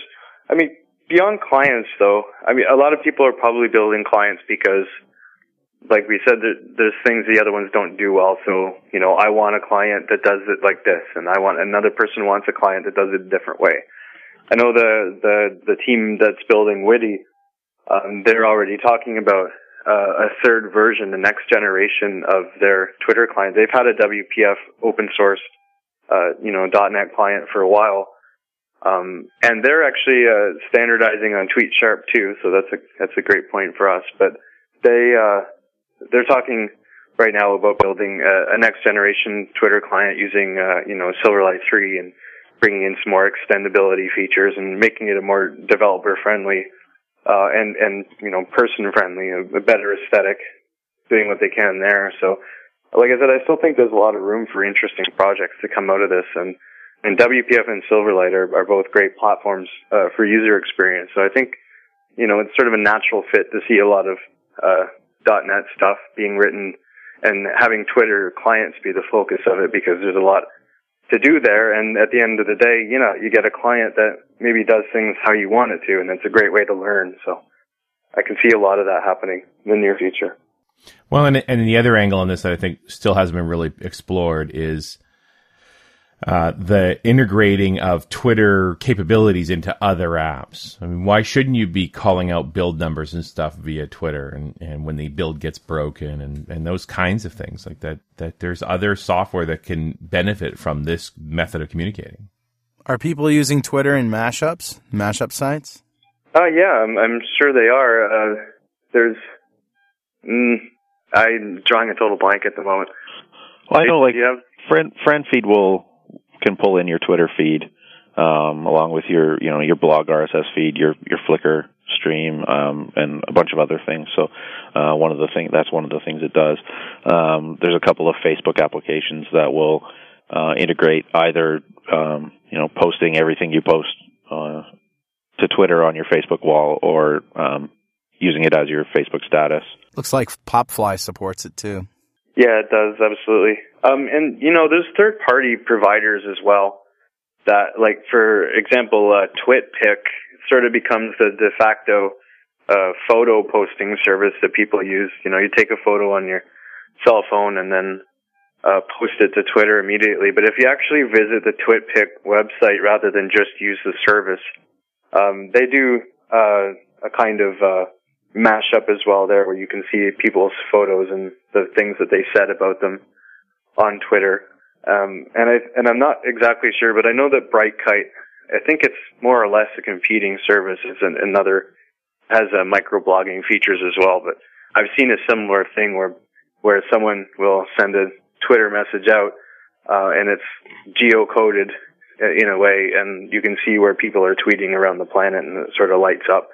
I mean, beyond clients though, I mean, a lot of people are probably building clients because, like we said, there's things the other ones don't do well. So, you know, I want a client that does it like this, and I want another person wants a client that does it a different way. I know the the the team that's building Witty, um, they're already talking about uh, a third version, the next generation of their Twitter client. They've had a WPF open source uh, you know, .NET client for a while. Um, and they're actually, uh, standardizing on TweetSharp too, so that's a, that's a great point for us. But they, uh, they're talking right now about building a, a next generation Twitter client using, uh, you know, Silverlight 3 and bringing in some more extendability features and making it a more developer friendly, uh, and, and, you know, person friendly, a, a better aesthetic, doing what they can there. So, like I said, I still think there's a lot of room for interesting projects to come out of this, and and WPF and Silverlight are, are both great platforms uh, for user experience. So I think you know it's sort of a natural fit to see a lot of uh, .NET stuff being written and having Twitter clients be the focus of it because there's a lot to do there. And at the end of the day, you know, you get a client that maybe does things how you want it to, and it's a great way to learn. So I can see a lot of that happening in the near future. Well, and, and the other angle on this that I think still hasn't been really explored is uh, the integrating of Twitter capabilities into other apps. I mean, why shouldn't you be calling out build numbers and stuff via Twitter and, and when the build gets broken and, and those kinds of things like that, that there's other software that can benefit from this method of communicating. Are people using Twitter in mashups, mashup sites? Uh, yeah, I'm, I'm sure they are. Uh, there's, mm, I'm drawing a total blank at the moment. Well, I know, like Do friend FriendFeed will can pull in your Twitter feed, um, along with your you know your blog RSS feed, your your Flickr stream, um, and a bunch of other things. So uh, one of the thing that's one of the things it does. Um, there's a couple of Facebook applications that will uh, integrate either um, you know posting everything you post uh, to Twitter on your Facebook wall or um, using it as your Facebook status. Looks like Popfly supports it too. Yeah, it does, absolutely. Um, and, you know, there's third party providers as well that, like, for example, uh, TwitPic sort of becomes the de facto, uh, photo posting service that people use. You know, you take a photo on your cell phone and then, uh, post it to Twitter immediately. But if you actually visit the TwitPic website rather than just use the service, um, they do, uh, a kind of, uh, mashup as well there where you can see people's photos and the things that they said about them on Twitter. Um, and I and I'm not exactly sure, but I know that Brightkite, I think it's more or less a competing service. It's an, another has uh, microblogging features as well. But I've seen a similar thing where where someone will send a Twitter message out, uh, and it's geocoded in a way, and you can see where people are tweeting around the planet, and it sort of lights up.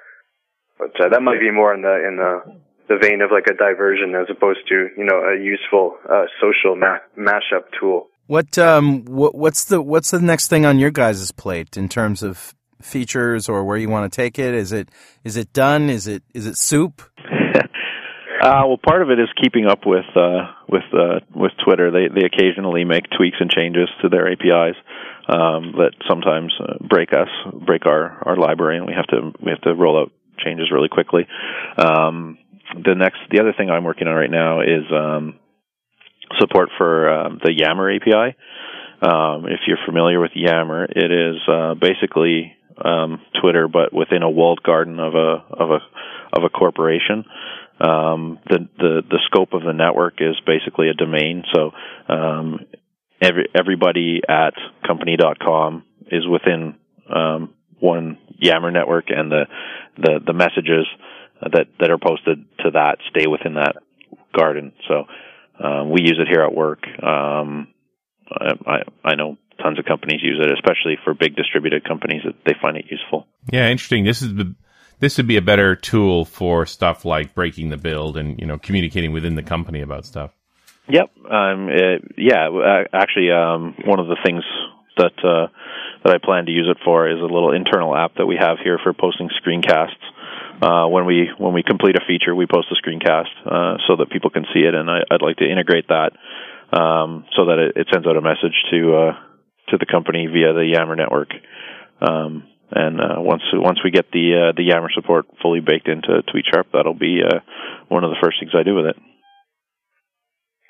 But uh, that might be more in the in the the vein of like a diversion as opposed to you know a useful uh, social ma- mashup tool. What um what, what's the what's the next thing on your guys' plate in terms of features or where you want to take it? Is it is it done? Is it is it soup? Uh, well, part of it is keeping up with uh, with uh, with Twitter. They they occasionally make tweaks and changes to their APIs um, that sometimes uh, break us, break our, our library, and we have to we have to roll out changes really quickly. Um, the next, the other thing I'm working on right now is um, support for um, the Yammer API. Um, if you're familiar with Yammer, it is uh, basically um, Twitter, but within a walled garden of a of a of a corporation. Um, the the the scope of the network is basically a domain. So um, every everybody at company.com is within um, one Yammer network, and the the the messages that that are posted to that stay within that garden. So um, we use it here at work. Um, I I know tons of companies use it, especially for big distributed companies that they find it useful. Yeah, interesting. This is the this would be a better tool for stuff like breaking the build and you know communicating within the company about stuff. Yep. Um, it, yeah. uh, Actually, um, one of the things that uh, that I plan to use it for is a little internal app that we have here for posting screencasts. Uh, when we when we complete a feature, we post a screencast uh, so that people can see it, and I, I'd like to integrate that um, so that it, it sends out a message to uh, to the company via the Yammer network. Um, and uh, once once we get the uh, the Yammer support fully baked into TweetSharp, that'll be uh, one of the first things I do with it.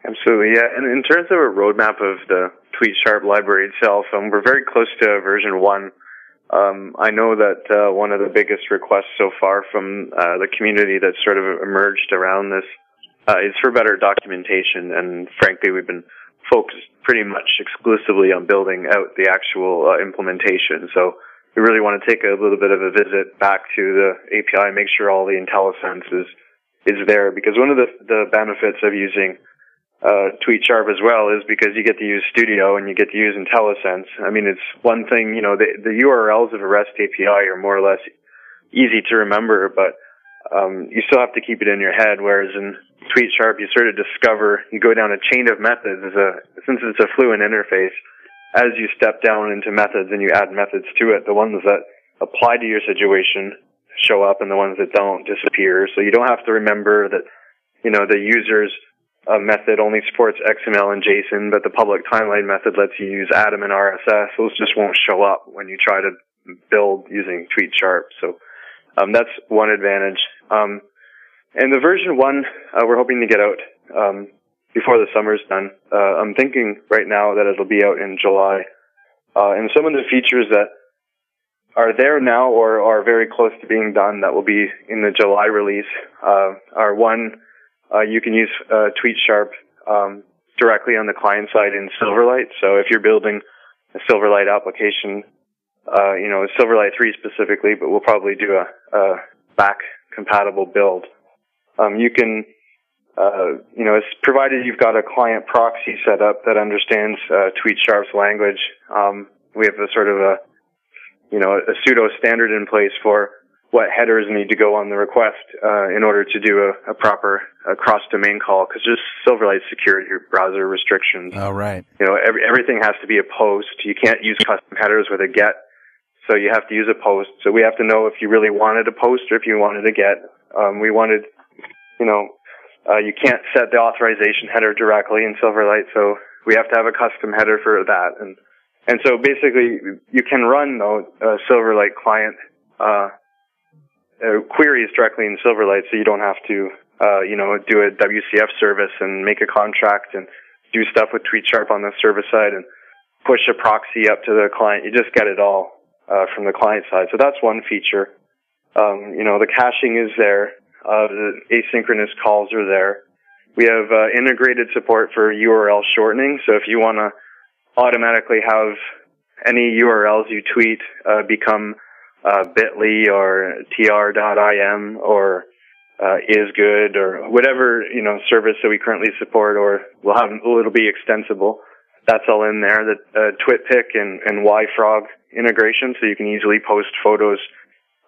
Absolutely, yeah. And in terms of a roadmap of the TweetSharp library itself, and we're very close to version one. Um, I know that uh, one of the biggest requests so far from uh, the community that's sort of emerged around this uh, is for better documentation. And frankly, we've been focused pretty much exclusively on building out the actual uh, implementation. So we really want to take a little bit of a visit back to the API, make sure all the IntelliSense is is there. Because one of the the benefits of using uh, TweetSharp as well is because you get to use Studio and you get to use IntelliSense. I mean, it's one thing, you know, the, the URLs of a REST API are more or less easy to remember, but um, you still have to keep it in your head. Whereas in TweetSharp, you sort of discover, you go down a chain of methods. As a, since it's a fluent interface, as you step down into methods and you add methods to it, the ones that apply to your situation show up and the ones that don't disappear. So you don't have to remember that, you know, the user's uh, method only supports XML and JSON, but the public timeline method lets you use Atom and RSS. Those just won't show up when you try to build using TweetSharp. So um, that's one advantage. Um, and the version one, uh, we're hoping to get out um, before the summer's done. Uh, I'm thinking right now that it'll be out in July. Uh, and some of the features that are there now or are very close to being done that will be in the July release uh, are one uh, you can use uh, TweetSharp um, directly on the client side in Silverlight. So if you're building a Silverlight application, uh, you know, Silverlight 3 specifically, but we'll probably do a, a back compatible build. Um, you can, uh, you know, it's provided you've got a client proxy set up that understands uh, TweetSharp's language. Um, we have a sort of a, you know, a pseudo standard in place for what headers need to go on the request uh, in order to do a, a proper uh, cross-domain call because just Silverlight security browser restrictions. Oh, right. You know, every, everything has to be a post. You can't use custom headers with a get, so you have to use a post. So we have to know if you really wanted a post or if you wanted a get. Um, we wanted, you know, uh, you can't set the authorization header directly in Silverlight, so we have to have a custom header for that. And and so basically, you can run though a Silverlight client. Uh, queries directly in Silverlight, so you don't have to, uh, you know, do a WCF service and make a contract and do stuff with TweetSharp on the server side and push a proxy up to the client. You just get it all uh, from the client side. So that's one feature. Um, you know, the caching is there. Uh, the asynchronous calls are there. We have uh, integrated support for URL shortening. So if you want to automatically have any URLs you tweet uh, become uh, Bitly or tr.im or uh, is.gd or whatever you know service that we currently support, or we'll have it'll be extensible. That's all in there. The uh, TwitPic and, and YFrog integration, so you can easily post photos,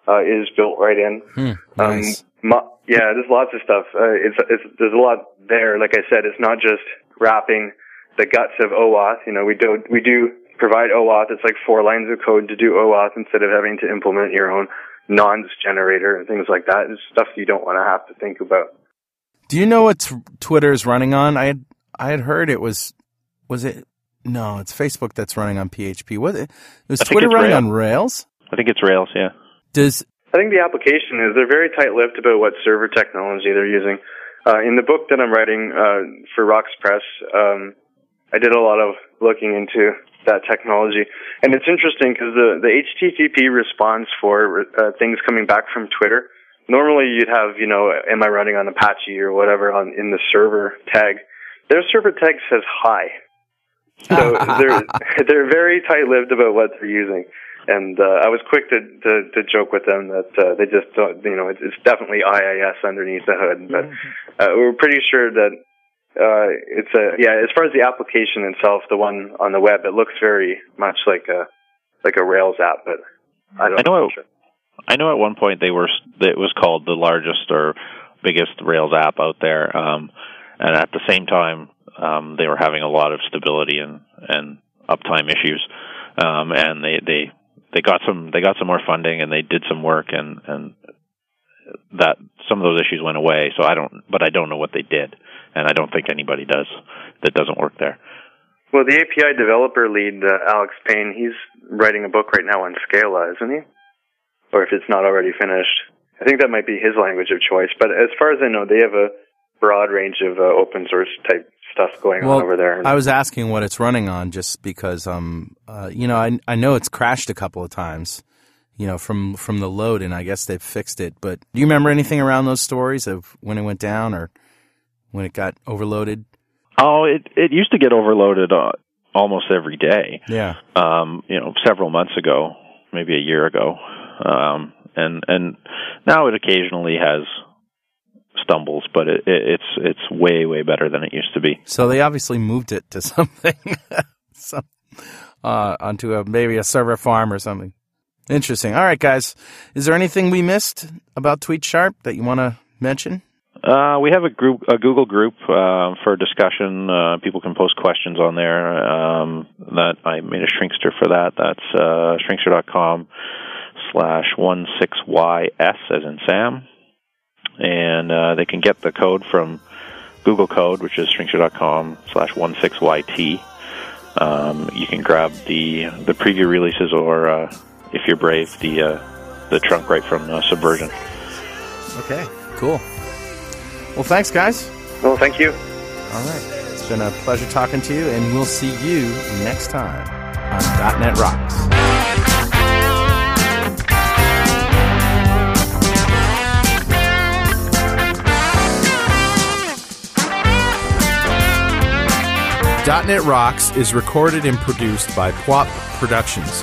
uh, is built right in. Hmm, nice. Um, yeah, there's lots of stuff. Uh, it's, it's there's a lot there. Like I said, it's not just wrapping the guts of OAuth. You know, we do we do provide OAuth. It's like four lines of code to do OAuth instead of having to implement your own nonce generator and things like that. It's stuff you don't want to have to think about. Do you know what t- Twitter is running on? I had I had heard it was was it no, it's Facebook that's running on PHP. What was Twitter running Rails. on Rails? I think it's Rails. Yeah. Does I think the application is they're very tight-lipped about what server technology they're using. Uh, in the book that I'm writing uh, for Wrox Press, um, I did a lot of looking into that technology. And it's interesting because the, the HTTP response for uh, things coming back from Twitter, normally you'd have, you know, am I running on Apache or whatever on in the server tag. Their server tag says hi. So they're they're very tight-lipped about what they're using. And uh, I was quick to, to to joke with them that uh, they just don't, you know, it's, it's definitely IIS underneath the hood. But uh, we we're pretty sure that uh, it's a yeah. As far as the application itself, the one on the web, it looks very much like a like a Rails app, but I don't I know know. it- I know at one point they were it was called the largest or biggest Rails app out there, um, and at the same time um, they were having a lot of stability and and uptime issues, um, and they they they got some they got some more funding and they did some work and and that some of those issues went away. So I don't, but I don't know what they did, and I don't think anybody does that doesn't work there. Well, the API developer lead, uh, Alex Payne, he's writing a book right now on Scala, isn't he? Or if it's not already finished, I think that might be his language of choice. But as far as I know, they have a broad range of uh, open source type stuff going Well, on over there. I was asking what it's running on just because, um, uh, you know, I, I know it's crashed a couple of times, you know, from, from the load, and I guess they've fixed it. But do you remember anything around those stories of when it went down or when it got overloaded? Oh, it it used to get overloaded uh, almost every day. Yeah. um, you know, several months ago, maybe a year ago, um, and and now it occasionally has stumbles, but it, it, it's it's way way better than it used to be. So they obviously moved it to something, some, uh, onto a maybe a server farm or something. Interesting. All right, guys. Is there anything we missed about TweetSharp that you want to mention? Uh, we have a group, a Google group uh, for discussion. Uh, people can post questions on there. Um, that I made a shrinkster for that. That's uh, shrinkster.com slash one six ys as in Sam, and uh, they can get the code from Google Code, which is shrinkster.com slash one six yt. Um, you can grab the the preview releases, or uh, if you're brave, the uh, the trunk right from uh, Subversion. Okay. Cool. Well, thanks, guys. well, thank you. All right. It's been a pleasure talking to you, and we'll see you next time on .NET Rocks. .NET Rocks is recorded and produced by PWOP Productions,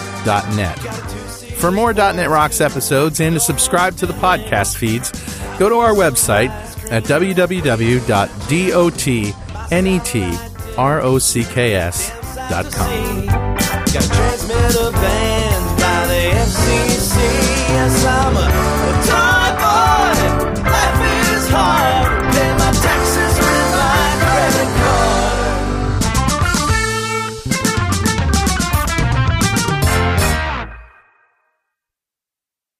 for more .NET Rocks episodes and to subscribe to the podcast feeds, go to our website at www.dotnetrocks.com. Got transmitter banned by the FCC. Yes, I'm a, a toy boy. Life is hard.